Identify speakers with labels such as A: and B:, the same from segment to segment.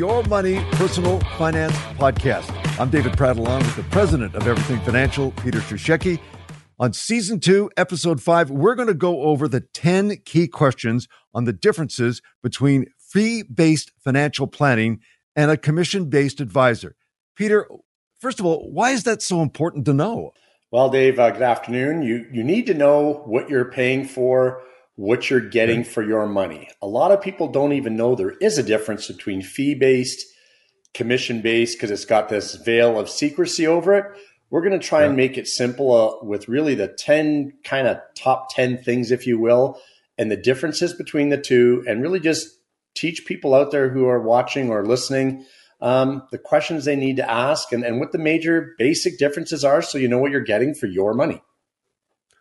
A: Your Money Personal Finance Podcast. I'm David Pratt, along with the president of Everything Financial, Peter Cishecki. On season two, episode five, we're going to go over the 10 key questions on the differences between fee based financial planning and a commission based advisor. Peter, first of all, why is that so important to know?
B: Well, Dave, uh, good afternoon. You, you need to know what you're paying for what you're getting for your money. A lot of people don't even know there is a difference between fee based, commission based, because it's got this veil of secrecy over it. We're going to try and make it simple uh, with really the 10 kind of top 10 things, if you will, and the differences between the two, and really just teach people out there who are watching or listening um, the questions they need to ask and, and what the major basic differences are so you know what you're getting for your money.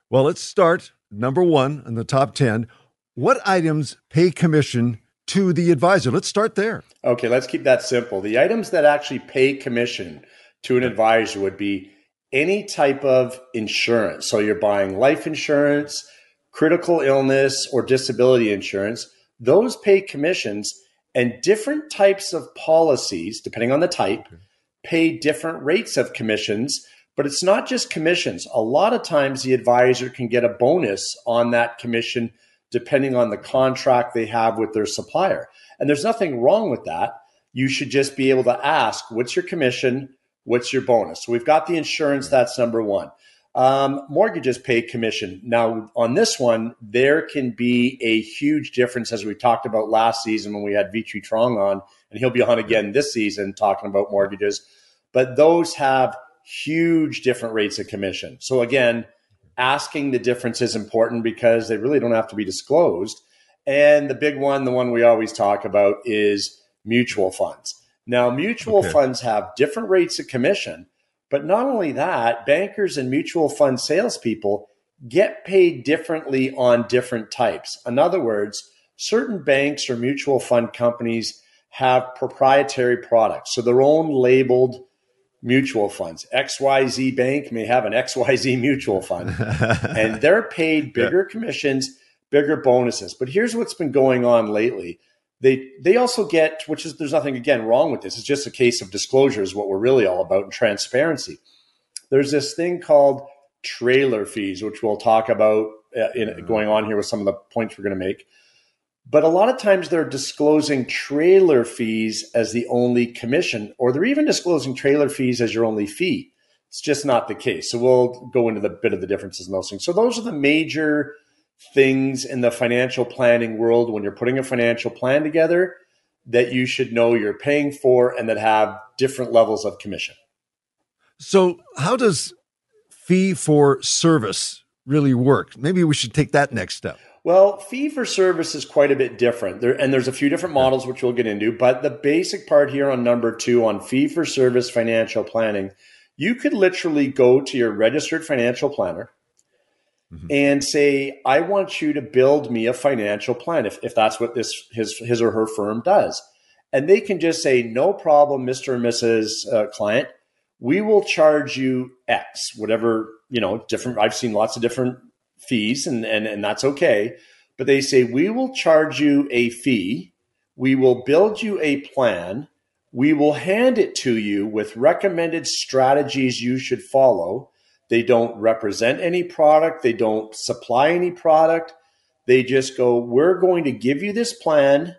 A: Well, let's start number one in the top 10. What items pay commission to the advisor? Let's start there.
B: Okay, let's keep that simple. The items that actually pay commission to an advisor would be any type of insurance. So you're buying life insurance, critical illness, or disability insurance. Those pay commissions, and different types of policies, depending on the type, pay different rates of commissions but it's not just commissions. A lot of times the advisor can get a bonus on that commission depending on the contract they have with their supplier. And there's nothing wrong with that. You should just be able to ask, what's your commission? What's your bonus? So we've got the insurance, that's number one. Um, mortgages pay commission. Now, on this one, there can be a huge difference, as we talked about last season when we had Vitri Trong on, and he'll be on again this season talking about mortgages. But those have huge different rates of commission. So again, asking the difference is important because they really don't have to be disclosed. And the big one, the one we always talk about is mutual funds. Now, mutual okay. funds have different rates of commission, but not only that, bankers and mutual fund salespeople get paid differently on different types. In other words, certain banks or mutual fund companies have proprietary products, so their own labeled mutual funds. XYZ Bank may have an XYZ mutual fund, and they're paid bigger yeah. commissions, bigger bonuses. But here's what's been going on lately. They they also get, which is there's nothing again wrong with this. It's just a case of disclosure is what we're really all about and transparency. There's this thing called trailer fees, which we'll talk about uh, in, going on here with some of the points we're going to make. But a lot of times they're disclosing trailer fees as the only commission, or they're even disclosing trailer fees as your only fee. It's just not the case. So we'll go into the bit of the differences in those things. So those are the major things in the financial planning world when you're putting a financial plan together that you should know you're paying for and that have different levels of commission.
A: So how does fee for service really work? Maybe we should take that next step.
B: Well, fee for service is quite a bit different. There, and there's a few different models which we'll get into. But the basic part here on number two on fee for service financial planning, you could literally go to your registered financial planner mm-hmm. and say, I want you to build me a financial plan, if, if that's what this his his or her firm does. And they can just say, no problem, Mr. and Mrs. Uh, client, we will charge you X, whatever, you know, different. I've seen lots of different fees, and, and, and that's okay. But they say, we will charge you a fee, we will build you a plan, we will hand it to you with recommended strategies you should follow. They don't represent any product, they don't supply any product. They just go, we're going to give you this plan,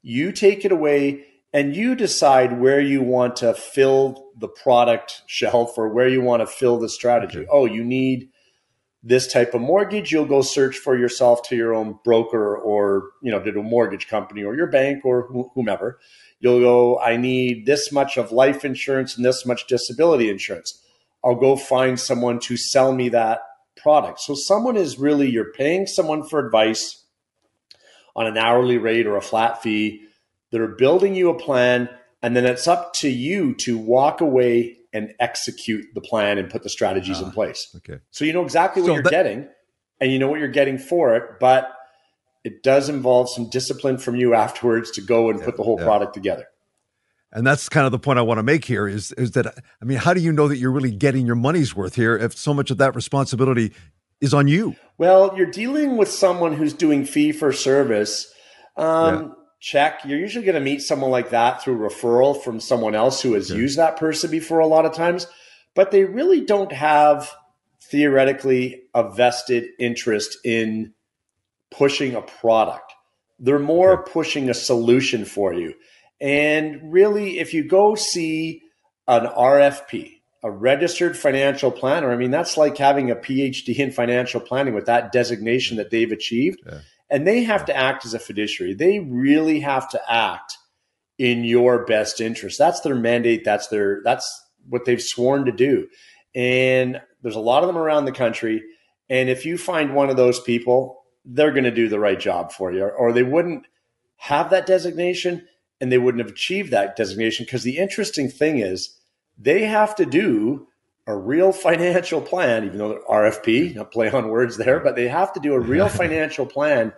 B: you take it away, and you decide where you want to fill the product shelf or where you want to fill the strategy. Okay. Oh, you need this type of mortgage, you'll go search for yourself to your own broker or, you know, to a mortgage company or your bank or whomever. You'll go, I need this much of life insurance and this much disability insurance. I'll go find someone to sell me that product. So someone is really, you're paying someone for advice on an hourly rate or a flat fee. They're building you a plan. And then it's up to you to walk away and execute the plan and put the strategies in ah, place.
A: Okay.
B: So you know exactly what so you're that- getting and you know what you're getting for it, but it does involve some discipline from you afterwards to go and yeah, put the whole yeah. product together.
A: And that's kind of the point I want to make here is is that I mean, how do you know that you're really getting your money's worth here if so much of that responsibility is on you?
B: Well, you're dealing with someone who's doing fee for service. Um, yeah check. You're usually going to meet someone like that through referral from someone else who has used that person before a lot of times, but they really don't have theoretically a vested interest in pushing a product. They're more pushing a solution for you. And really, if you go see an RFP, a registered financial planner, I mean, that's like having a PhD in financial planning with that designation that they've achieved. Yeah. And they have to act as a fiduciary. They really have to act in your best interest. That's their mandate. That's their, that's what they've sworn to do. And there's a lot of them around the country. And if you find one of those people, they're going to do the right job for you, or they wouldn't have that designation and they wouldn't have achieved that designation. Because the interesting thing is, they have to do a real financial plan, even though RFP, not play on words there, but they have to do a real financial plan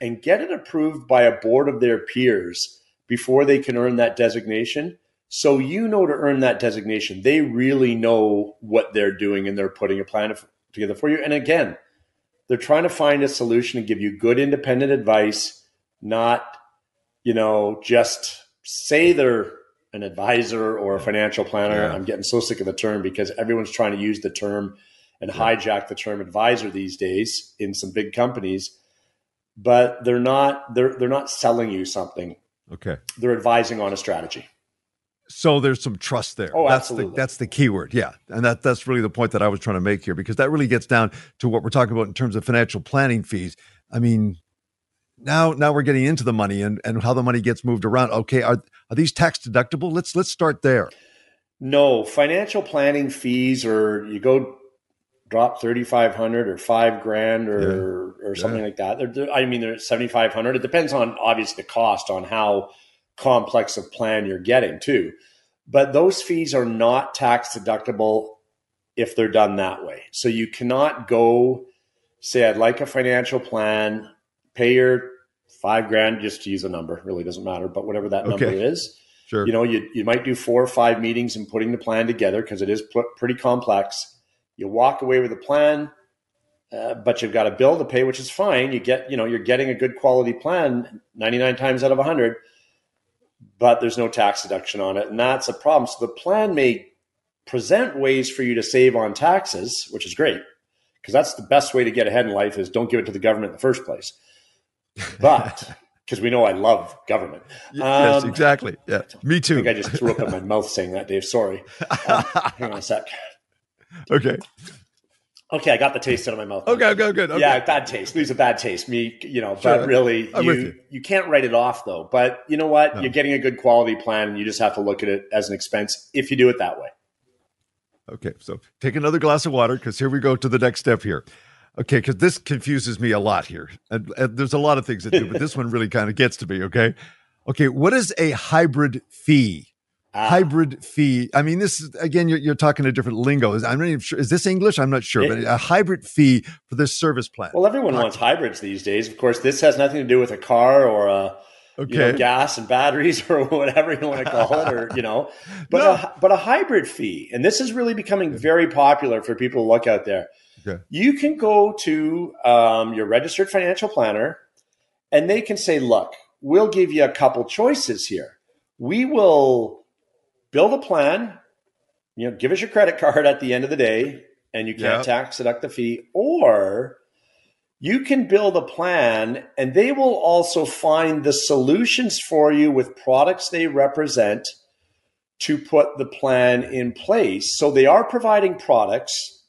B: and get it approved by a board of their peers before they can earn that designation. So you know to earn that designation, they really know what they're doing and they're putting a plan together for you. And again, they're trying to find a solution and give you good independent advice, not, you know, just say they're an advisor or a financial planner. Yeah. I'm getting so sick of the term because everyone's trying to use the term and yeah. hijack the term advisor these days in some big companies. But they're not they're they're not selling you something.
A: Okay.
B: They're advising on a strategy.
A: So there's some trust there.
B: Oh,
A: that's
B: absolutely.
A: The, that's the key word. Yeah. And that, that's really the point that I was trying to make here because that really gets down to what we're talking about in terms of financial planning fees. I mean, now now we're getting into the money and, and how the money gets moved around. Okay, are are these tax deductible? Let's let's start there.
B: No, financial planning fees or you go drop 3500 or 5 grand or yeah. or something yeah. like that. They're, they're, I mean they're 7500. It depends on obviously the cost on how complex of plan you're getting too. But those fees are not tax deductible if they're done that way. So you cannot go say, I'd like a financial plan, pay your five grand, just to use a number, really doesn't matter, but whatever that number okay. is.
A: Sure.
B: You know, you, you might do four or five meetings and putting the plan together because it is pretty complex. You walk away with a plan, uh, but you've got a bill to pay, which is fine. You get, you know, you're getting a good quality plan 99 times out of 100 but there's no tax deduction on it. And that's a problem. So the plan may present ways for you to save on taxes, which is great, because that's the best way to get ahead in life is don't give it to the government in the first place. But because we know I love government.
A: yes, um, exactly. Yeah, me too.
B: I think I just threw up in my mouth saying that, Dave. Sorry. Um, hang on a sec.
A: Okay.
B: Okay, I got the taste out of my mouth.
A: Okay, okay, good. Okay.
B: Yeah, bad taste. Leaves a bad taste. Me, you know, sure. but really, you, you, you can't write it off though. But you know what? No. You're getting a good quality plan, and you just have to look at it as an expense if you do it that way.
A: Okay, so take another glass of water because here we go to the next step here. Okay, because this confuses me a lot here, and, and there's a lot of things that do, but this one really kind of gets to me. Okay, okay, what is a hybrid fee? Ah. hybrid fee. I mean, this is again, you're, you're talking a different lingo. I'm not even sure. Is this English? I'm not sure, it, but a hybrid fee for this service plan.
B: Well, everyone wants hybrids these days. Of course, this has nothing to do with a car or a okay. you know, gas and batteries or whatever you want to call it, or you know, but no. a, but a hybrid fee, and this is really becoming very popular for people to look out there. Okay. You can go to um, your registered financial planner, and they can say, "Look, we'll give you a couple choices here. We will." build a plan, you know, give us your credit card at the end of the day and you can't yep. tax deduct the fee, or you can build a plan and they will also find the solutions for you with products they represent to put the plan in place. So they are providing products,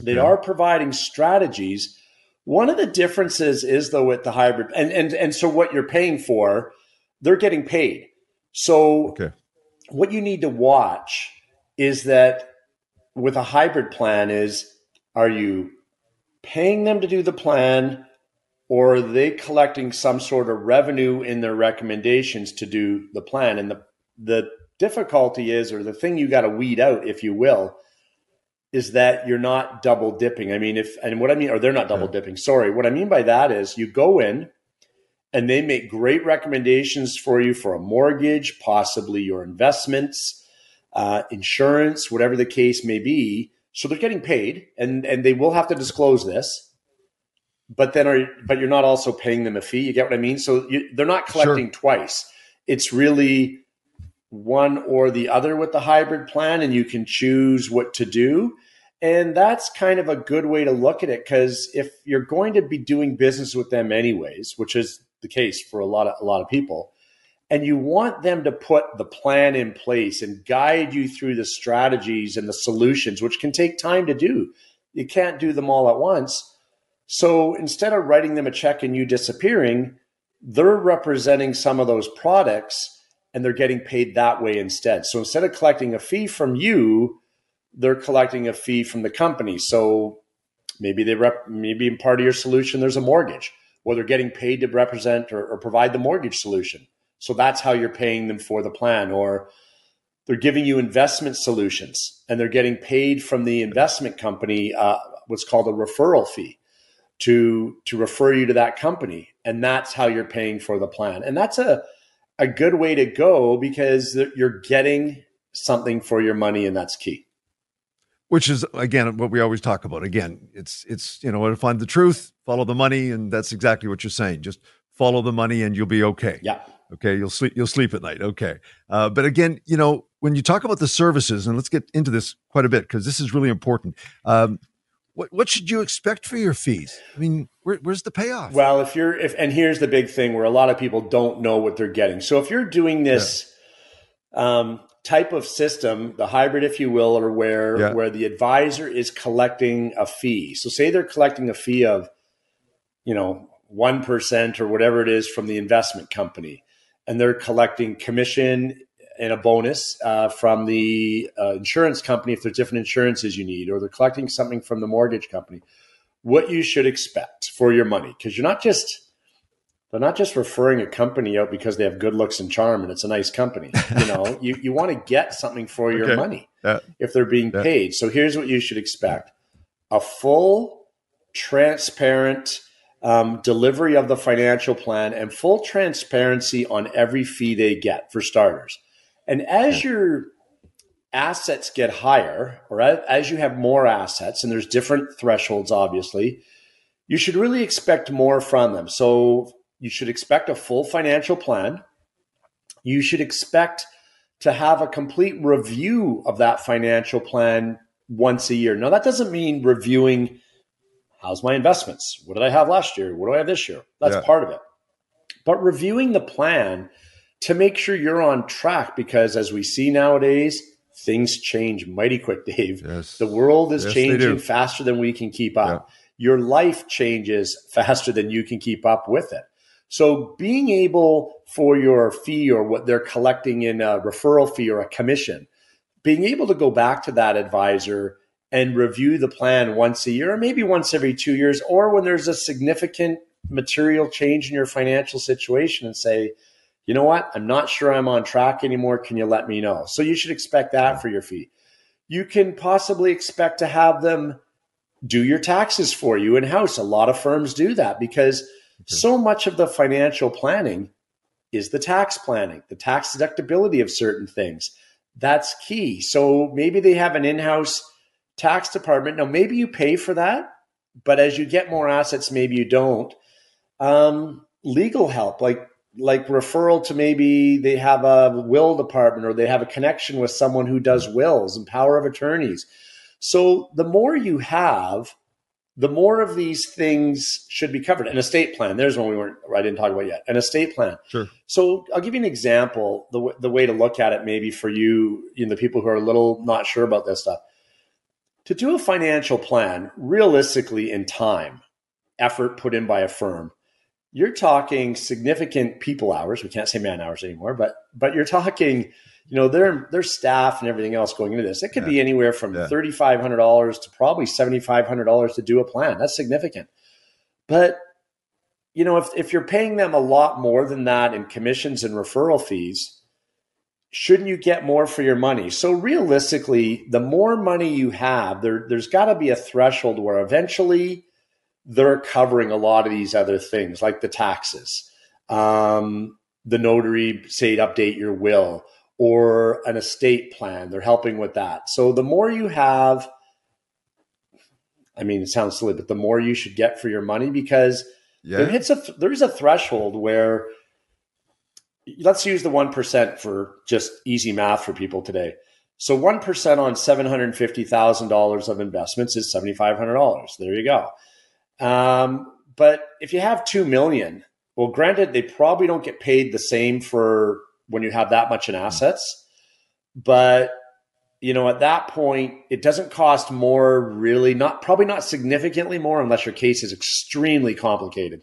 B: okay. they are providing strategies. One of the differences is though with the hybrid and and and so what you're paying for, they're getting paid. So okay what you need to watch is that with a hybrid plan is are you paying them to do the plan or are they collecting some sort of revenue in their recommendations to do the plan and the the difficulty is or the thing you got to weed out if you will is that you're not double dipping i mean if and what i mean or they're not double dipping sorry what i mean by that is you go in and they make great recommendations for you for a mortgage, possibly your investments, uh, insurance, whatever the case may be. So they're getting paid, and and they will have to disclose this. but then are but you're not also paying them a fee. You get what I mean? So you, they're not collecting sure. twice. It's really one or the other with the hybrid plan, and you can choose what to do. And that's kind of a good way to look at it because if you're going to be doing business with them anyways, which is the case for a lot of a lot of people, and you want them to put the plan in place and guide you through the strategies and the solutions, which can take time to do. You can't do them all at once. So instead of writing them a check and you disappearing, they're representing some of those products and they're getting paid that way instead. So instead of collecting a fee from you, they're collecting a fee from the company. So maybe they rep, maybe in part of your solution there's a mortgage, or they're getting paid to represent or, or provide the mortgage solution. So that's how you're paying them for the plan, or they're giving you investment solutions and they're getting paid from the investment company uh, what's called a referral fee to to refer you to that company and that's how you're paying for the plan and that's a a good way to go because you're getting something for your money and that's key.
A: Which is again what we always talk about. Again it's it's you know to find the truth follow the money and that's exactly what you're saying. Just follow the money and you'll be okay.
B: Yeah.
A: Okay you'll sleep you'll sleep at night. Okay. Uh, but again you know when you talk about the services and let's get into this quite a bit because this is really important. Um, what what should you expect for your fees? I mean, where, where's the payoff?
B: Well, if you're if and here's the big thing where a lot of people don't know what they're getting. So if you're doing this yeah. um, type of system, the hybrid, if you will, or where yeah. where the advisor is collecting a fee. So say they're collecting a fee of, you know, one percent or whatever it is from the investment company, and they're collecting commission and a bonus uh, from the uh, insurance company if there's different insurances you need, or they're collecting something from the mortgage company. What you should expect for your money, because you're not just they're not just referring a company out because they have good looks and charm and it's a nice company. You know, you, you want to get something for your okay. money yeah. if they're being yeah. paid. So here's what you should expect: a full, transparent. Um, delivery of the financial plan and full transparency on every fee they get for starters. And as your assets get higher, or as you have more assets, and there's different thresholds, obviously, you should really expect more from them. So you should expect a full financial plan. You should expect to have a complete review of that financial plan once a year. Now, that doesn't mean reviewing how's my investments? What did I have last year? What do I have this year? That's yeah. part of it. But reviewing the plan to make sure you're on track because as we see nowadays, things change mighty quick, Dave. Yes. The world is yes, changing faster than we can keep up. Yeah. Your life changes faster than you can keep up with it. So being able for your fee or what they're collecting in a referral fee or a commission, being able to go back to that advisor and review the plan once a year or maybe once every two years, or when there's a significant material change in your financial situation and say, you know what? I'm not sure I'm on track anymore. Can you let me know? So you should expect that for your fee. You can possibly expect to have them do your taxes for you in house. A lot of firms do that because so much of the financial planning is the tax planning, the tax deductibility of certain things. That's key. So maybe they have an in house tax department. Now, maybe you pay for that, but as you get more assets, maybe you don't. Um, legal help, like like referral to maybe they have a will department or they have a connection with someone who does wills and power of attorneys. So the more you have, the more of these things should be covered. An estate plan. There's one we weren't. I didn't talk about yet. An estate plan.
A: Sure.
B: So I'll give you an example. The the way to look at it, maybe for you, you know, the people who are a little not sure about this stuff. To do a financial plan, realistically, in time, effort put in by a firm, you're talking significant people hours. We can't say man hours anymore, but but you're talking, you know, their their staff and everything else going into this. It could yeah. be anywhere from yeah. thirty five hundred dollars to probably seventy five hundred dollars to do a plan. That's significant. But you know, if if you're paying them a lot more than that in commissions and referral fees, shouldn't you get more for your money? So realistically, the more money you have, there there's got to be a threshold where eventually they're covering a lot of these other things like the taxes, um, the notary say update your will or an estate plan. They're helping with that. So the more you have, I mean, it sounds silly, but the more you should get for your money because
A: Yeah.
B: there hits a there is a threshold where let's use the one percent for just easy math for people today. So one percent on seven hundred fifty thousand dollars of investments is seventy five hundred dollars. There you go. Um, but if you have two million, well, granted, they probably don't get paid the same for when you have that much in assets, but you know, at that point, it doesn't cost more, really, not probably not significantly more, unless your case is extremely complicated,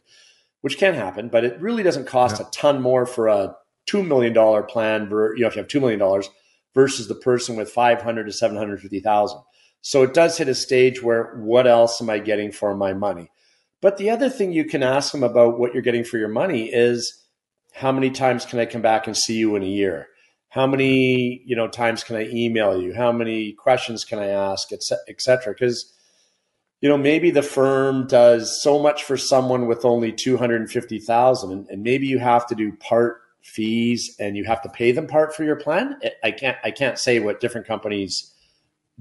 B: which can happen. But it really doesn't cost
A: Yeah.
B: a ton more for a two million dollar plan. ver- You know, if you have two million dollars versus the person with five hundred to seven hundred fifty thousand. So it does hit a stage where what else am I getting for my money? But the other thing you can ask them about what you're getting for your money is how many times can I come back and see you in a year? How many you know times can I email you? How many questions can I ask, et ce- et cetera? Because you know maybe the firm does so much for someone with only two hundred and maybe you have to do part fees and you have to pay them part for your plan. I can't I can't say what different companies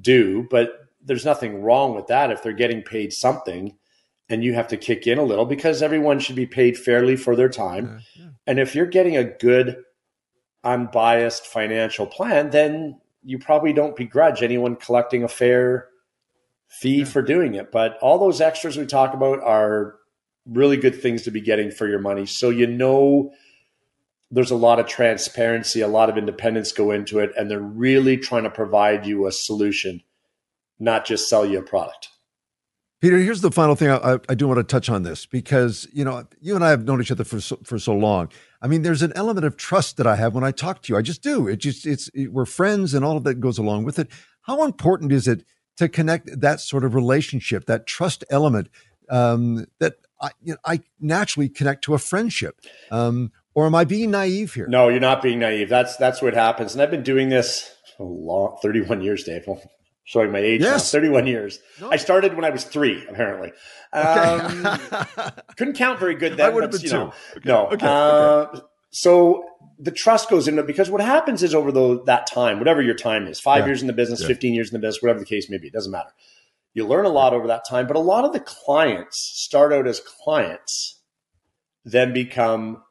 B: do, but there's nothing wrong with that if they're getting paid something and you have to kick in a little because everyone should be paid fairly for their time.
A: Yeah, yeah.
B: And if you're getting a good, unbiased financial plan, then you probably don't begrudge anyone collecting a fair fee
A: Yeah.
B: for doing it. But all those extras we talk about are really good things to be getting for your money. So you know there's a lot of transparency, a lot of independence go into it, and they're really trying to provide you a solution, not just sell you a product.
A: Peter, here's the final thing. I, I, do want to touch on this because you know you and I have known each other for so, for so long. I mean, there's an element of trust that I have when I talk to you. I just do. It just it's it, we're friends, and all of that goes along with it. How important is it to connect that sort of relationship, that trust element um, that I you know, I naturally connect to a friendship? Um, or am I being naive here?
B: No, you're not being naive. That's that's what happens. And I've been doing this a long 31 years, Dave. Well, showing my age
A: Yes.
B: now. 31 years.
A: No.
B: I started when I was three, apparently.
A: Okay.
B: Um, couldn't count very good then.
A: I would have been
B: you know,
A: two. Okay,
B: No.
A: okay,
B: Uh, So the trust goes into it because what happens is over the, that time, whatever your time is, five
A: Yeah.
B: years in the business,
A: Yeah.
B: 15 years in the business, whatever the case may be, it doesn't matter. You learn a lot over that time, but a lot of the clients start out as clients, then become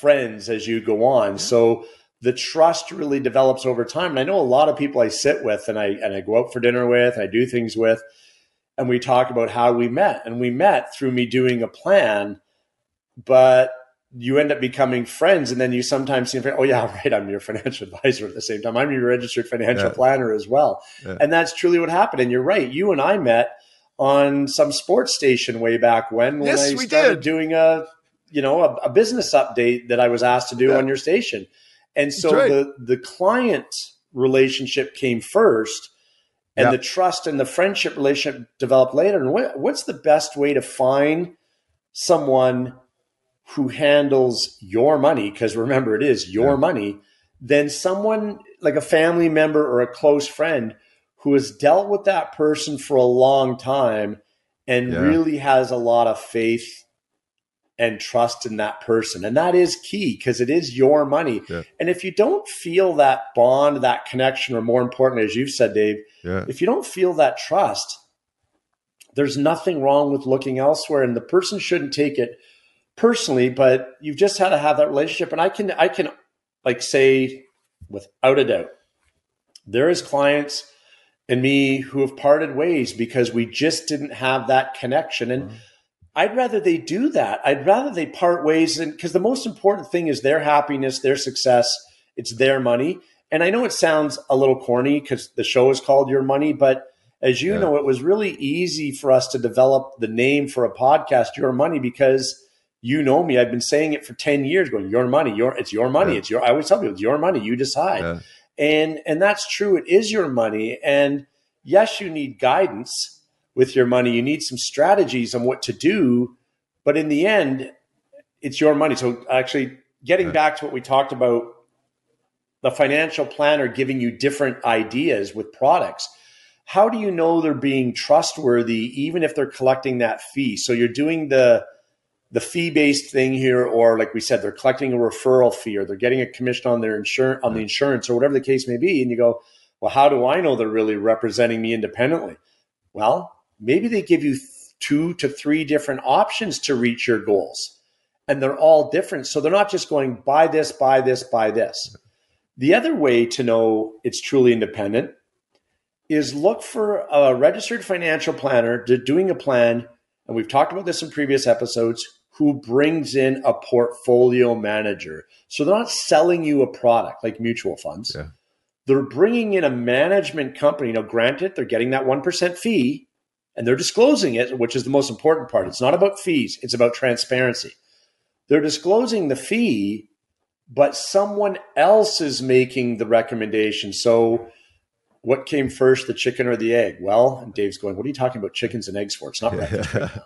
B: friends as you go on. So the trust really develops over time. And I know a lot of people I sit with and I and I go out for dinner with and I do things with, and we talk about how we met. And we met through me doing a plan, but you end up becoming friends and then you sometimes see oh yeah right i'm your financial advisor at the same time i'm your registered financial
A: Yeah.
B: planner as well
A: Yeah.
B: and that's truly what happened and you're right you and i met on some sports station way back when when
A: Yes,
B: i
A: we
B: started
A: did.
B: doing a you know a, a business update that i was asked to do
A: Yeah.
B: on your station and so
A: right.
B: the the client relationship came first and
A: Yeah.
B: the trust and the friendship relationship developed later and what, what's the best way to find someone who handles your money because remember it is your
A: Yeah.
B: money than someone like a family member or a close friend who has dealt with that person for a long time and
A: Yeah.
B: really has a lot of faith and trust in that person and that is key because it is your money
A: Yeah.
B: and if you don't feel that bond that connection or more important as you've said dave
A: Yeah.
B: if you don't feel that trust, there's nothing wrong with looking elsewhere, and the person shouldn't take it personally. But you've just had to have that relationship, and I can I can like say without a doubt, there is clients and me who have parted ways because we just didn't have that connection, and. I'd rather they do that. I'd rather they part ways and because the most important thing is their happiness, their success. It's their money. And I know it sounds a little corny because the show is called Your Money, but as you
A: Yeah.
B: know, it was really easy for us to develop the name for a podcast, Your Money, because you know me. I've been saying it for 10 years, going, Your money, your it's your money.
A: Yeah.
B: It's your I always tell people it's your money, you decide.
A: Yeah.
B: And and that's true. It is your money. And yes, you need guidance with your money. You need some strategies on what to do. But in the end, it's your money. So actually getting back to what we talked about, the financial planner giving you different ideas with products. How do you know they're being trustworthy even if they're collecting that fee? So you're doing the the fee based thing here, or like we said, they're collecting a referral fee, or they're getting a commission on their insurance on the insurance, or whatever the case may be. And you go, well, how do I know they're really representing me independently? Well, maybe they give you two to three different options to reach your goals. And they're all different. So they're not just going, buy this, buy this, buy this. The other way to know it's truly independent is look for a registered financial planner doing a plan. And we've talked about this in previous episodes who brings in a portfolio manager. So they're not selling you a product like mutual funds. Yeah. They're bringing in a management company. Now, granted, they're getting that 1% fee and they're disclosing it, which is the most important part. It's not about fees, it's about transparency. They're disclosing the fee, but someone else is making the recommendation. So, what came first, the chicken or the egg? Well, Dave's going, What are you talking about chickens and eggs for? It's not right.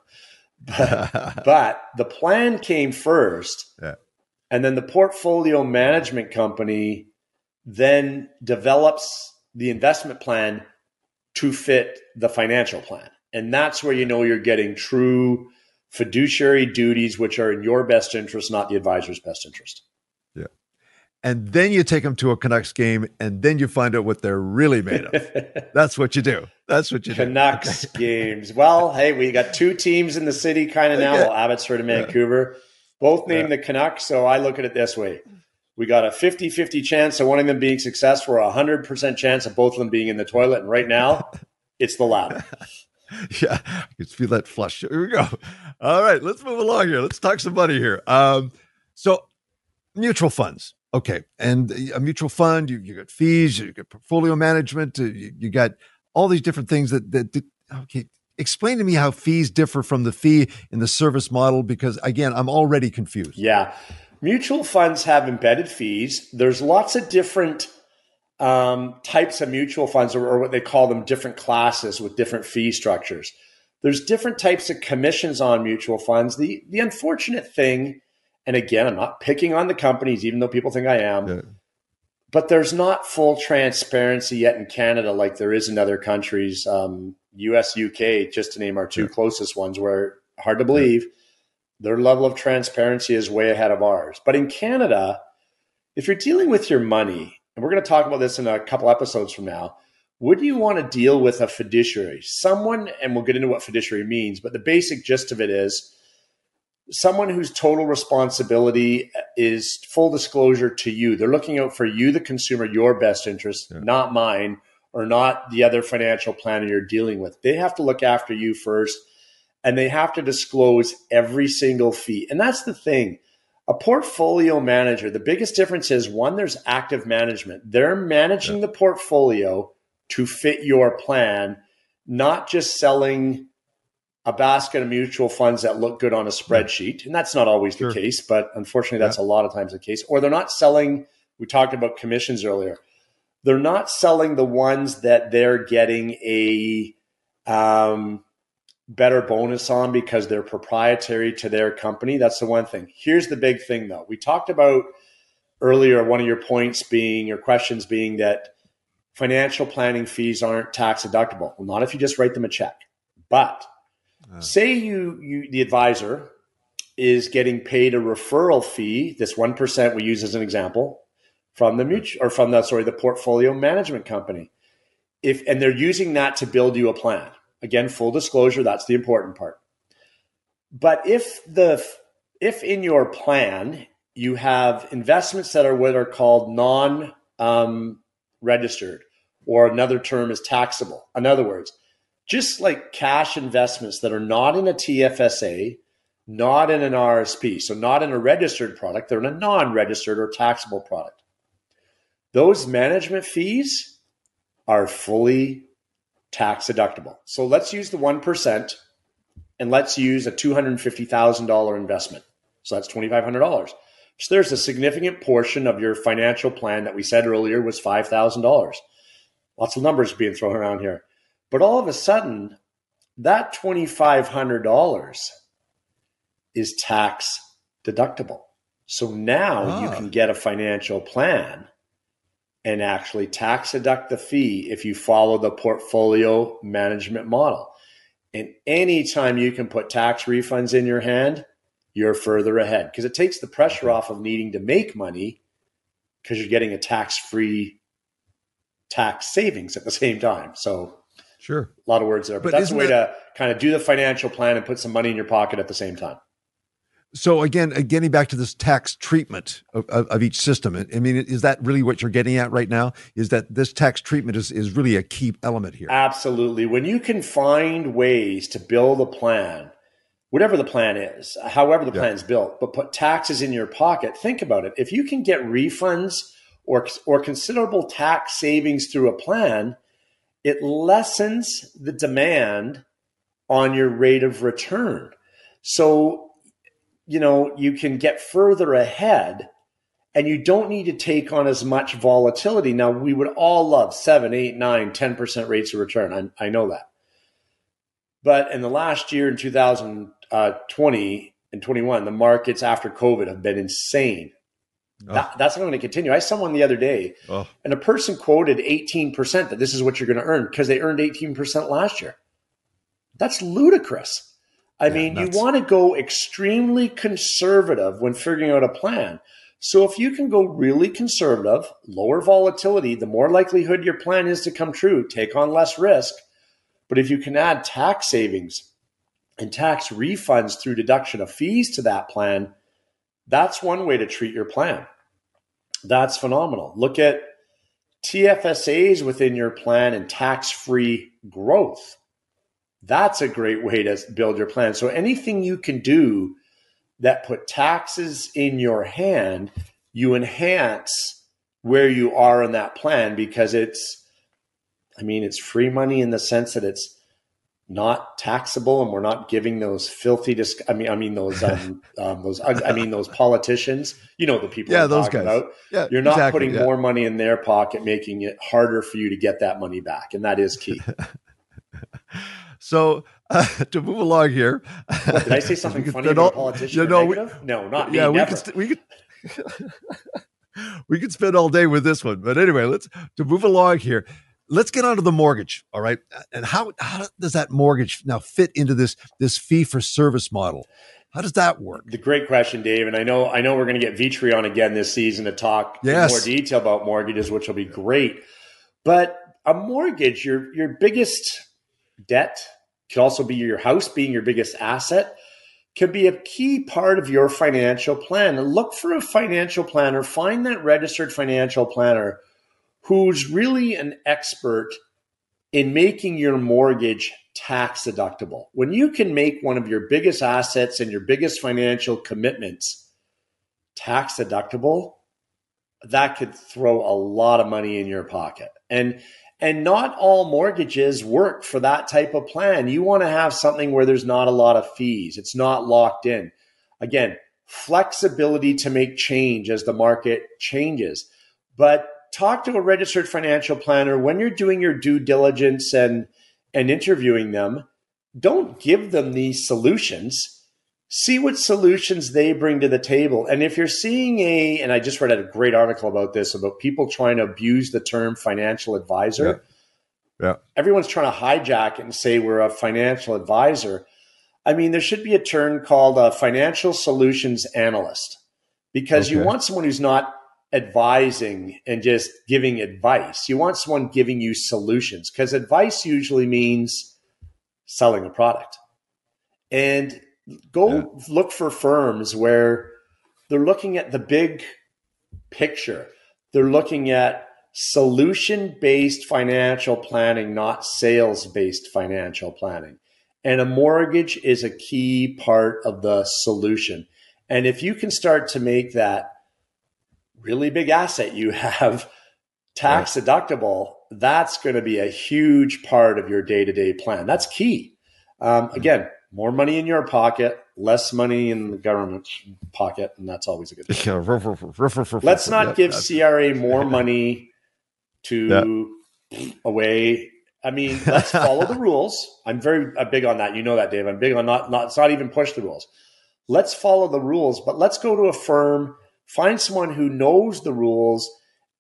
B: But, but the plan came first. Yeah. And then the portfolio management company then develops the investment plan to fit the financial plan. And that's where you know you're getting true fiduciary duties, which are in your best interest, not the advisor's best interest.
A: Yeah. And then you take them to a Canucks game and then you find out what they're really made of. that's what you do. That's what you
B: Canucks do. Canucks games. Well, hey, we got two teams in the city kind of now. Yeah. Well, Abbotsford and Vancouver, yeah. both named yeah. the Canucks. So I look at it this way. We got a 50 50 chance of one of them being successful, a 100% chance of both of them being in the toilet. And right now, it's the latter.
A: yeah, I can feel that flush. Here we go. All right, let's move along here. Let's talk some money here. Um, so, mutual funds. Okay, and a mutual fund, you, you got fees, you got portfolio management, uh, you, you got all these different things that, that, that okay explain to me how fees differ from the fee in the service model because again i'm already confused
B: yeah mutual funds have embedded fees there's lots of different um, types of mutual funds, or, or what they call them, different classes with different fee structures. There's different types of commissions on mutual funds. The the unfortunate thing, and again, I'm not picking on the companies, even though people think I am. Yeah. But there's not full transparency yet in Canada, like there is in other countries, um, U.S., UK, just to name our two yeah. closest ones. Where hard to believe, yeah. their level of transparency is way ahead of ours. But in Canada, if you're dealing with your money and we're going to talk about this in a couple episodes from now. Would you want to deal with a fiduciary? Someone, and we'll get into what fiduciary means, but the basic gist of it is someone whose total responsibility is full disclosure to you. They're looking out for you, the consumer, your best interest, yeah. not mine or not the other financial planner you're dealing with. They have to look after you first and they have to disclose every single fee. And that's the thing a portfolio manager, the biggest difference is one, there's active management. They're managing yeah. the portfolio to fit your plan, not just selling a basket of mutual funds that look good on a spreadsheet. And that's not always sure. the case, but unfortunately, that's yeah. a lot of times the case. Or they're not selling, we talked about commissions earlier. They're not selling the ones that they're getting a um, better bonus on because they're proprietary to their company. That's the one thing. Here's the big thing though. We talked about earlier, one of your points being, your questions being that financial planning fees aren't tax deductible. Well, not if you just write them a check. But uh. say you, you, the advisor is getting paid a referral fee, this 1% we use as an example, from the mutual or from the sorry, the portfolio management company. If and they're using that to build you a plan Again, full disclosure, that's the important part. But if the if in your plan you have investments that are what are called non um, registered, or another term is taxable. In other words, just like cash investments that are not in a TFSA, not in an RSP, so not in a registered product, they're in a non registered or taxable product. Those management fees are fully tax deductible. So let's use the 1% and let's use a $250,000 investment. So that's $2,500. So there's a significant portion of your financial plan that we said earlier was $5,000. Lots of numbers being thrown around here. But all of a sudden, that $2,500 is tax deductible. So now ah. you can get a financial plan and actually tax deduct the fee if you follow the portfolio management model. And anytime you can put tax refunds in your hand, you're further ahead because it takes the pressure off of needing to make money because you're getting a tax free tax savings at the same time. So
A: Sure.
B: A lot of words there, but, but that's a way that, to kind of do the financial plan and put some money in your pocket at the same time.
A: So again, uh, getting back to this tax treatment of, of, of, each system, I mean, is that really what you're getting at right now? Is that this tax treatment is, is really a key element here?
B: Absolutely. When you can find ways to build a plan, whatever the plan is, however the plan is built, but put taxes in your pocket, think about it. If you can get refunds or, or considerable tax savings through a plan, it lessens the demand on your rate of return. So, you know, you can get further ahead and you don't need to take on as much volatility. Now, we would all love 7, 8, 9, 10% rates of return. I, I know that. But in the last year, in 2020 uh, and 21, the markets after COVID have been insane. Oh. That, oh. that's not going to continue. I saw one the other day, oh. and a person quoted 18% that this is what you're going to earn because they earned 18% last year. That's ludicrous. I yeah, mean, you want to go extremely conservative when figuring out a plan. So if you can go really conservative, lower volatility, the more likelihood your plan is to come true, take on less risk. But if you can add tax savings and tax refunds through deduction of fees to that plan, that's one way to treat your plan. That's phenomenal. Look at TFSAs within your plan and tax free growth. That's a great way to build your plan. So anything you can do that put taxes in your hand, you enhance where you are in that plan because it's, I mean, it's free money in the sense that it's not taxable and we're not giving those filthy dis- i mean i mean those um, um, those i mean those politicians you know the people
A: yeah those guys
B: about.
A: yeah
B: you're not exactly, putting yeah. more money in their pocket making it harder for you to get that money back and that is key
A: so uh, to move along here
B: did i say something funny about all, politician you know, we, no not me, yeah we could we could
A: we could spend all day with this one. But anyway let's to move along here let's get onto the mortgage all right? And how how does that mortgage now fit into this this fee for service model? How does that work?
B: The great question dave and i know i know we're going to get Vitry on again this season to talk yes. in more detail about mortgages which will be great. But a mortgage your your biggest debt could also be your house being your biggest asset could be a key part of your financial plan look for a financial planner find that registered financial planner who's really an expert in making your mortgage tax deductible. When you can make one of your biggest assets and your biggest financial commitments tax deductible, that could throw a lot of money in your pocket. And and not all mortgages work for that type of plan. You want to have something where there's not a lot of fees. It's not locked in. Again, flexibility to make change as the market changes. But talk to a registered financial planner when you're doing your due diligence and and interviewing them don't give them these solutions see what solutions they bring to the table and if you're seeing a and i just read a great article about this about people trying to abuse the term financial advisor
A: yeah, yeah.
B: everyone's trying to hijack it and say we're a financial advisor i mean there should be a term called a financial solutions analyst because okay. you want someone who's not advising and just giving advice. You want someone giving you solutions because advice usually means selling a product. And go yeah. look for firms where they're looking at the big picture. They're looking at solution based financial planning, not sales based financial planning. And a mortgage is a key part of the solution. And if you can start to make that really big asset you have tax right. deductible, that's going to be a huge part of your day to day plan. That's key. Um, again, more money in your pocket, less money in the government's pocket, and that's always a good thing. Let's not give CRA more money to away. I mean, let's follow the rules. I'm very big on that. You know that, Dave. I'm big on not not. It's not even push the rules. Let's follow the rules, but let's go to a firm Find someone who knows the rules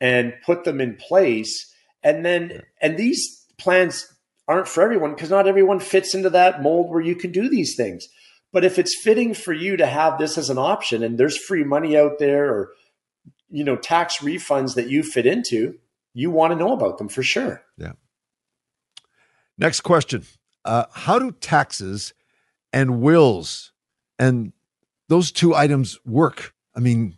B: and put them in place. And then, yeah. and these plans aren't for everyone because not everyone fits into that mold where you can do these things. But if it's fitting for you to have this as an option and there's free money out there or, you know, tax refunds that you fit into, you want to know about them for sure.
A: Yeah. Next question. Uh, how do taxes and wills and those two items work? I mean,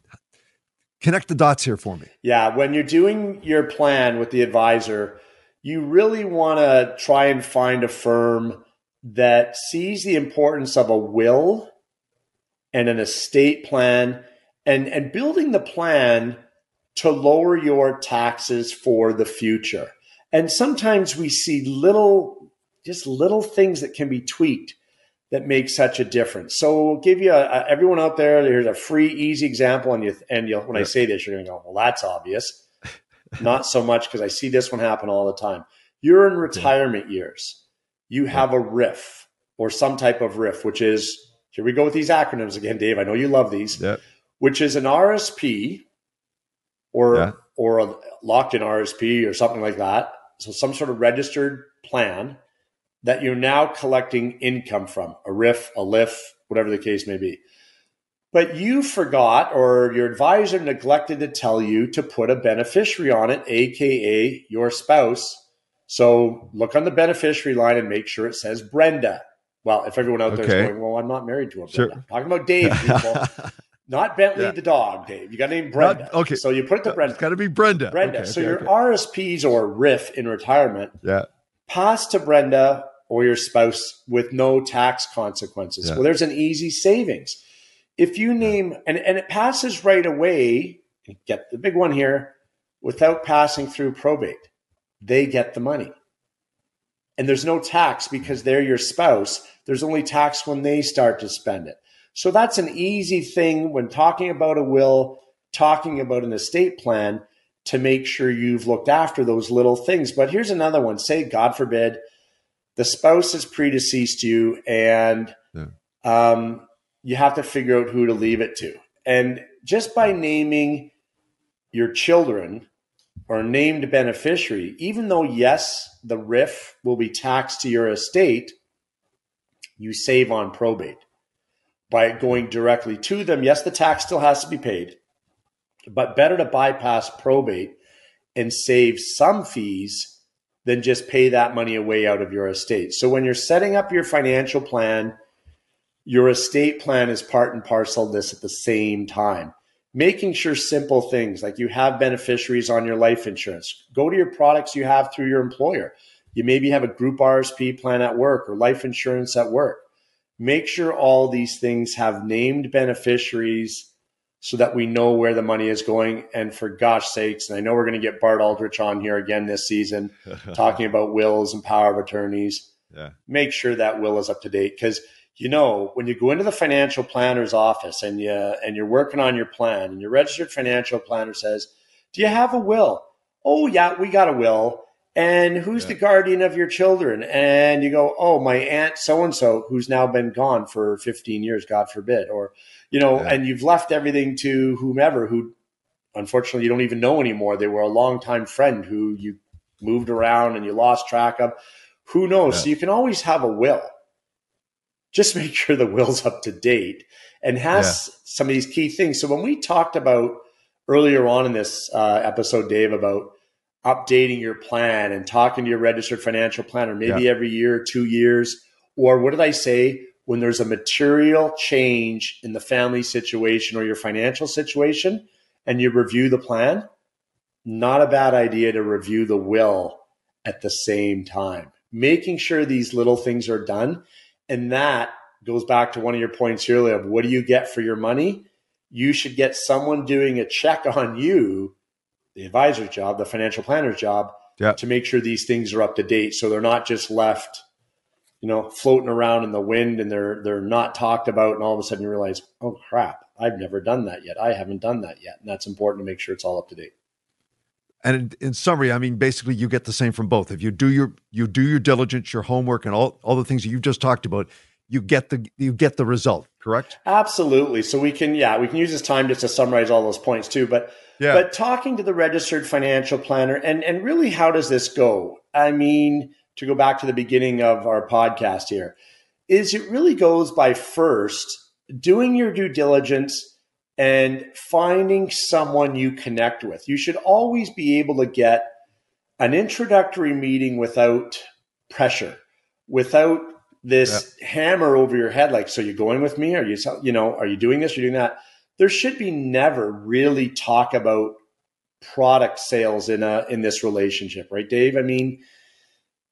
A: connect the dots here for me.
B: Yeah, when you're doing your plan with the advisor, you really want to try and find a firm that sees the importance of a will and an estate plan and, and building the plan to lower your taxes for the future. And sometimes we see little, just little things that can be tweaked that make such a difference. So we'll give you a, a, everyone out there. Here's a free, easy example, and you and you when I say this, you're going to go, "Well, that's obvious." Not so much because I see this one happen all the time. You're in retirement years. You have a RRIF or some type of RRIF, which is here we go with these acronyms again, Dave. I know you love these.
A: Yeah.
B: Which is an RSP or yeah. or a locked in RSP or something like that. So some sort of registered plan that you're now collecting income from, a RRIF, a LIF, whatever the case may be. But you forgot or your advisor neglected to tell you to put a beneficiary on it, aka your spouse. So look on the beneficiary line and make sure it says Brenda. Well, if everyone out there okay. is going, well, I'm not married to a Brenda. Sure. I'm talking about Dave, people. not Bentley yeah. the dog, Dave. You got to name Brenda. Not,
A: okay.
B: So you put it to uh, Brenda.
A: It's got to be Brenda.
B: Brenda.
A: Okay,
B: so
A: okay,
B: your RSPs or RRIF in retirement.
A: Yeah.
B: Pass to Brenda or your spouse with no tax consequences. Yeah. Well, there's an easy savings. If you name and, and it passes right away, get the big one here, without passing through probate, they get the money. And there's no tax because they're your spouse. There's only tax when they start to spend it. So that's an easy thing when talking about a will, talking about an estate plan to make sure you've looked after those little things. But here's another one. Say, God forbid, the spouse has predeceased you and yeah. um, you have to figure out who to leave it to. And just by naming your children or named beneficiary, even though, yes, the RRIF will be taxed to your estate, you save on probate by going directly to them. Yes, the tax still has to be paid, but better to bypass probate and save some fees than just pay that money away out of your estate. So when you're setting up your financial plan, your estate plan is part and parcel of this at the same time. Making sure simple things like you have beneficiaries on your life insurance. Go to your products you have through your employer. You maybe have a group RSP plan at work or life insurance at work. Make sure all these things have named beneficiaries so that we know where the money is going. And for gosh sakes, and I know we're going to get Bart Aldrich on here again this season, talking about wills and power of attorneys.
A: Yeah.
B: Make sure that will is up to date because you know when you go into the financial planner's office and you and you're working on your plan and your registered financial planner says, "Do you have a will?" "Oh yeah, we got a will." And who's yeah. the guardian of your children? And you go, "Oh, my aunt so and so who's now been gone for 15 years, God forbid." Or you know, yeah. and you've left everything to whomever who unfortunately you don't even know anymore. They were a longtime friend who you moved around and you lost track of. Who knows? Yeah. So you can always have a will. Just make sure the will's up to date and has yeah. some of these key things. So when we talked about earlier on in this uh, episode, Dave, about updating your plan and talking to your registered financial planner, maybe every year, two years, or what did I say? when there's a material change in the family situation or your financial situation and you review the plan, not a bad idea to review the will at the same time. Making sure these little things are done. And that goes back to one of your points earlier of what do you get for your money? You should get someone doing a check on you, the advisor's job, the financial planner's job,
A: yeah.
B: to make sure these things are up to date. So they're not just left you know, floating around in the wind and they're they're not talked about, and all of a sudden you realize, oh crap, I've never done that yet. I haven't done that yet, and that's important to make sure it's all up to date.
A: And in, in, summary, I mean, basically, you get the same from both. If you do your you do your diligence, your homework, and all all the things that you've just talked about, you get the you get the result. Correct?
B: Absolutely. So we can yeah we can use this time just to summarize all those points too. But yeah. but talking to the registered financial planner and and really how does this go? I mean to go back to the beginning of our podcast here, is it really goes by first doing your due diligence and finding someone you connect with. You should always be able to get an introductory meeting without pressure without this yeah. hammer over your head like so you're going with me are you you know are you doing this you're doing that there should be never really talk about product sales in a in this relationship right dave i mean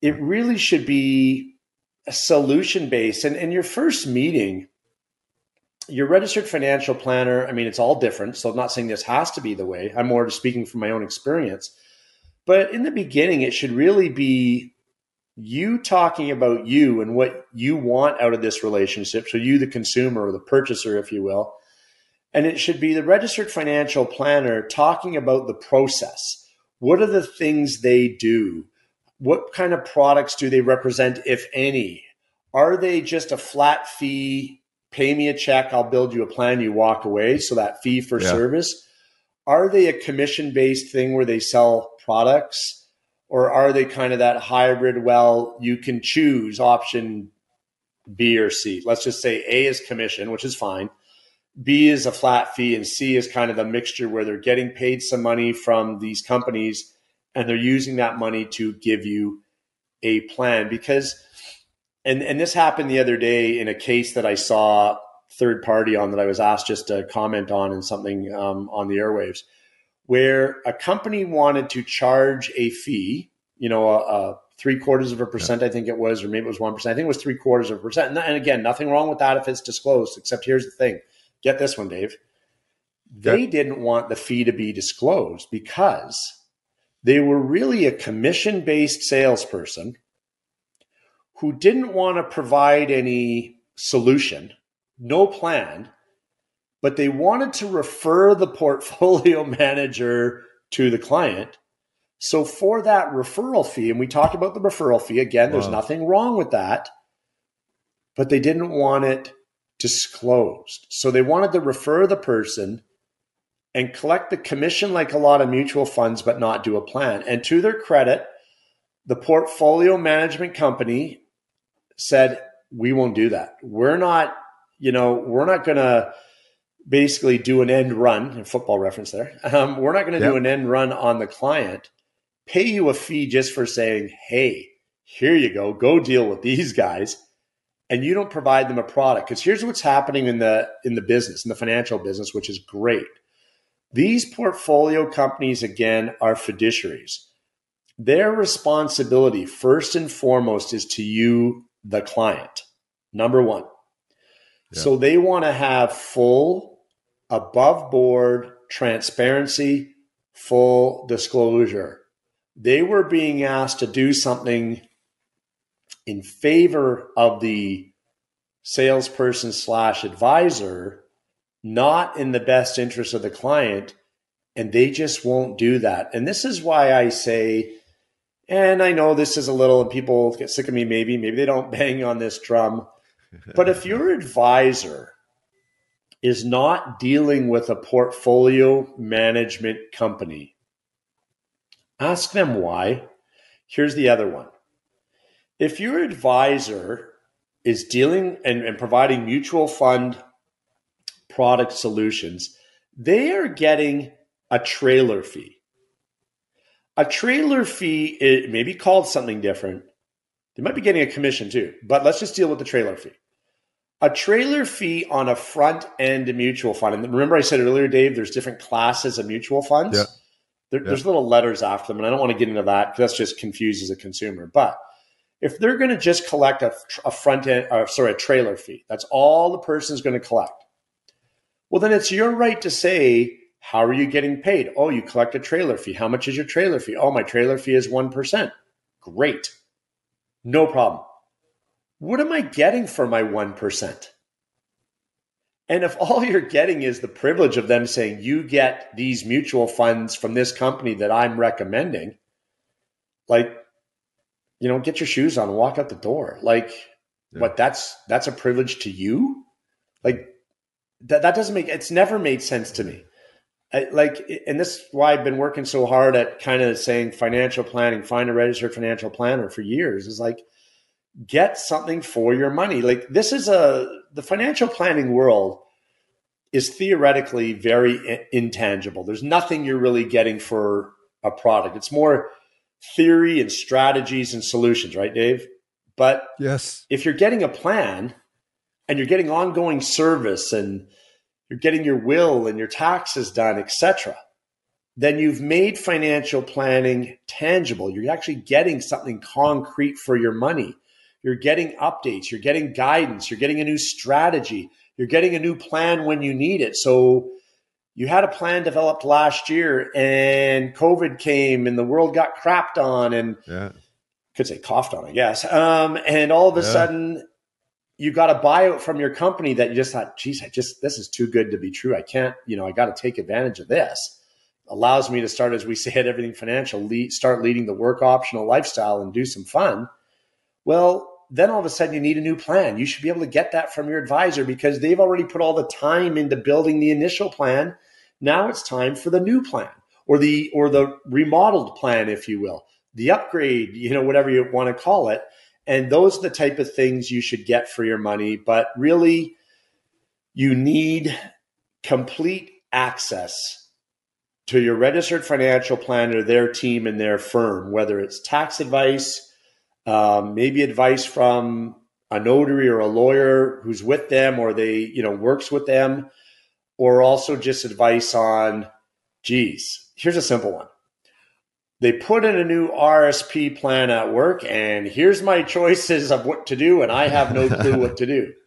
B: it really should be a solution based and in your first meeting your registered financial planner i mean it's all different so i'm not saying this has to be the way i'm more just speaking from my own experience but in the beginning it should really be you talking about you and what you want out of this relationship. So, you, the consumer or the purchaser, if you will. And it should be the registered financial planner talking about the process. What are the things they do? What kind of products do they represent, if any? Are they just a flat fee? Pay me a check, I'll build you a plan, you walk away. So, that fee for yeah. service. Are they a commission based thing where they sell products? or are they kind of that hybrid? Well, you can choose option B or C. Let's just say A is commission, which is fine. B is a flat fee, and C is kind of the mixture where they're getting paid some money from these companies and they're using that money to give you a plan. Because, and, and this happened the other day in a case that I saw third party on that I was asked just to comment on and something um, on the airwaves where a company wanted to charge a fee, you know, a, a three quarters of a percent, yeah. I think it was, or maybe it was 1%. I think it was three quarters of a percent. And, and, again, nothing wrong with that if it's disclosed, except here's the thing get this one, Dave. They yeah. didn't want the fee to be disclosed because they were really a commission based salesperson who didn't want to provide any solution, no plan, but they wanted to refer the portfolio manager to the client. So for that referral fee, and we talked about the referral fee again, wow. there's nothing wrong with that, but they didn't want it disclosed. So they wanted to refer the person and collect the commission like a lot of mutual funds, but not do a plan. And to their credit, the portfolio management company said, We won't do that. We're not, you know, we're not going to basically do an end run, football reference there. Um, we're not going to yep. do an end run on the client, pay you a fee just for saying, hey, here you go, go deal with these guys. And you don't provide them a product. Because here's what's happening in the in the business, in the financial business, which is great. These portfolio companies, again, are fiduciaries. Their responsibility, first and foremost, is to you, the client. Number one. Yeah. So they want to have full above board transparency, full disclosure. They were being asked to do something in favor of the salesperson slash advisor, not in the best interest of the client. And they just won't do that. And this is why I say, and I know this is a little, and people get sick of me, maybe, maybe they don't bang on this drum. But if your advisor is not dealing with a portfolio management company. Ask them why. Here's the other one. If your advisor is dealing and, and providing mutual fund product solutions, they are getting a trailer fee. A trailer fee it may be called something different. They might be getting a commission too, but let's just deal with the trailer fee a trailer fee on a front end mutual fund. And remember, I said earlier, Dave, there's different classes of mutual funds. Yeah. There, yeah. There's little letters after them, and I don't want to get into that because that's just confuses a consumer. But if they're going to just collect a, a front end, or sorry, a trailer fee, that's all the person's going to collect. Well, then it's your right to say, how are you getting paid? Oh, you collect a trailer fee. How much is your trailer fee? Oh, my trailer fee is 1%. Great. No problem what am I getting for my 1%? And if all you're getting is the privilege of them saying, you get these mutual funds from this company that I'm recommending, like, you know, get your shoes on and walk out the door. Like, yeah. what that's that's a privilege to you? Like that that doesn't make it's never made sense to me. I, like, and this is why I've been working so hard at kind of saying financial planning, find a registered financial planner for years. Is like, get something for your money. Like this is a the financial planning world is theoretically very intangible. There's nothing you're really getting for a product. It's more theory and strategies and solutions, right, Dave? But
A: yes,
B: if you're getting a plan and you're getting ongoing service and you're getting your will and your taxes done, etc., then you've made financial planning tangible. You're actually getting something concrete for your money. You're getting updates, you're getting guidance, you're getting a new strategy, you're getting a new plan when you need it. So you had a plan developed last year and COVID came and the world got crapped on and yeah. could say coughed on, I guess. Um, and all of a yeah. sudden you got a buyout from your company that you just thought, geez, I just, this is too good to be true. I can't, you know, I got to take advantage of this. Allows me to start, as we say at Everything Financial, lead, start leading the work optional lifestyle and do some fun. Well, then all of a sudden you need a new plan. You should be able to get that from your advisor because they've already put all the time into building the initial plan. Now it's time for the new plan or the or the remodeled plan, if you will, the upgrade, you know, whatever you want to call it. And those are the type of things you should get for your money. But really, you need complete access to your registered financial planner, their team, and their firm, whether it's tax advice, um, maybe advice from a notary or a lawyer who's with them or they, you know, works with them, or also just advice on, geez, here's a simple one they put in a new RSP plan at work, and here's my choices of what to do, and I have no clue what to do.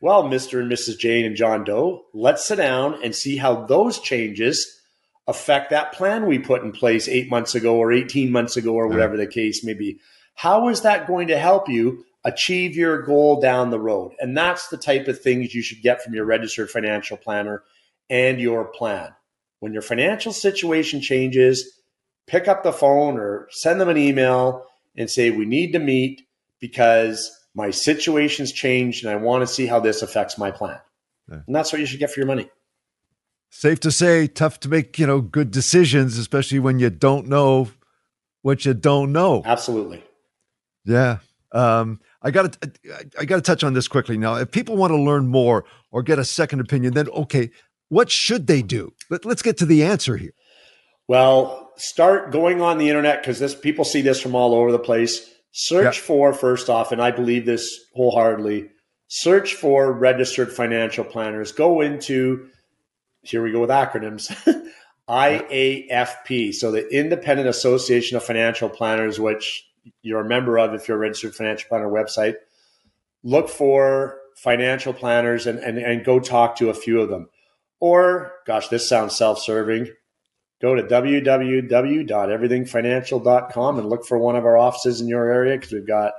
B: Well, Mr. and Mrs. Jane and John Doe, let's sit down and see how those changes affect that plan we put in place eight months ago or 18 months ago or whatever the case may be. How is that going to help you achieve your goal down the road? And that's the type of things you should get from your registered financial planner and your plan. When your financial situation changes, pick up the phone or send them an email and say, we need to meet because my situation's changed and I want to see how this affects my plan. Yeah. And that's what you should get for your money.
A: Safe to say, tough to make, you know, good decisions, especially when you don't know what you don't know.
B: Absolutely.
A: Yeah. Um, I got to I got to touch on this quickly now. If people want to learn more or get a second opinion, then okay, what should they do? Let, let's get to the answer here.
B: Well, start going on the internet because this people see this from all over the place. Search yep. for first off, and I believe this wholeheartedly. Search for registered financial planners. Go into here we go with acronyms. IAFP, so the Independent Association of Financial Planners, which you're a member of if you're a registered financial planner website. Look for financial planners and, and, and go talk to a few of them. Or, gosh, this sounds self serving go to www.everythingfinancial.com and look for one of our offices in your area because we've got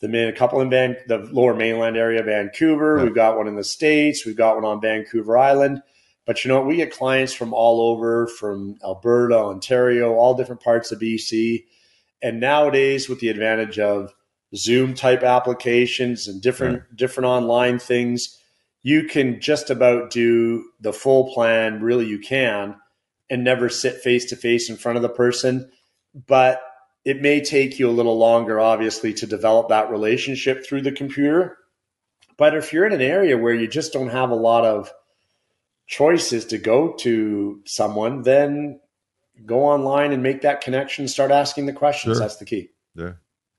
B: the main, a couple in Van, the lower mainland area, Vancouver. We've got one in the States. We've got one on Vancouver Island. But you know what? We get clients from all over, from Alberta, Ontario, all different parts of BC. And nowadays, with the advantage of Zoom type applications and different right. different online things, you can just about do the full plan. Really, you can and never sit face to face in front of the person. But it may take you a little longer, obviously, to develop that relationship through the computer. But if you're in an area where you just don't have a lot of choices to go to someone, then go online and make that connection, start asking the questions. Sure. That's the key.
A: Yeah.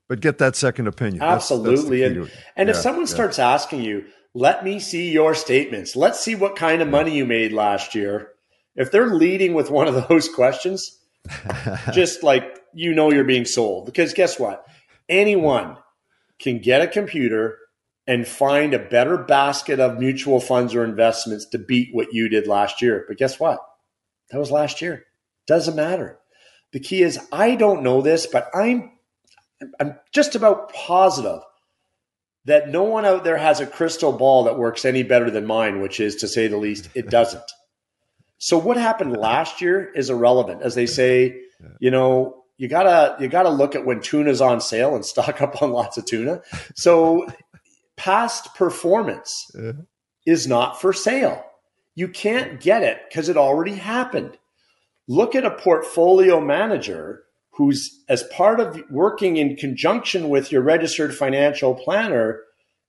A: But get that second opinion.
B: Absolutely. That's, that's and and yeah, if someone yeah. starts asking you, let me see your statements. Let's see what kind of money you made last year if they're leading with one of those questions, just like you know you're being sold. Because guess what? Anyone can get a computer and find a better basket of mutual funds or investments to beat what you did last year. But guess what? That was last year. Doesn't matter. The key is I don't know this, but I'm I'm just about positive that no one out there has a crystal ball that works any better than mine, which is to say the least, it doesn't. So what happened last year is irrelevant. As they say, you know, you gotta you gotta look at when tuna's on sale and stock up on lots of tuna. So past performance uh-huh. is not for sale. You can't get it because it already happened. Look at a portfolio manager who's as part of working in conjunction with your registered financial planner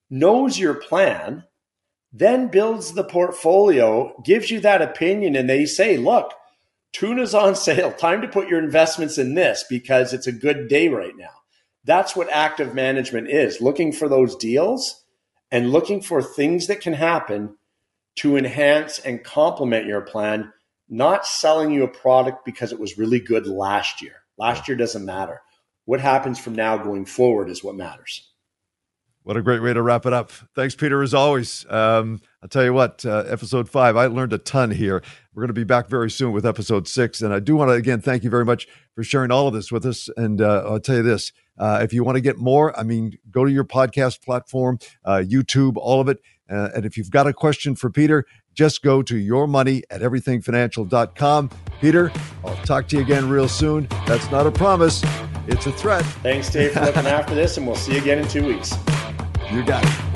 B: knows your plan then builds the portfolio, gives you that opinion, and they say, look, tuna's on sale. Time to put your investments in this because it's a good day right now. That's what active management is looking for those deals and looking for things that can happen to enhance and complement your plan, not selling you a product because it was really good last year. Last year doesn't matter. What happens from now going forward is what matters.
A: What a great way to wrap it up. Thanks, Peter, as always. Um, I'll tell you what, uh, episode five, I learned a ton here. We're going to be back very soon with episode six. And I do want to, again, thank you very much for sharing all of this with us. And uh, I'll tell you this uh, if you want to get more, I mean, go to your podcast platform, uh, YouTube, all of it. Uh, and if you've got a question for Peter, just go to your money at everythingfinancial.com. Peter, I'll talk to you again real soon. That's not a promise, it's a threat.
B: Thanks, Dave, for looking after this, and we'll see you again in two weeks.
A: You got it.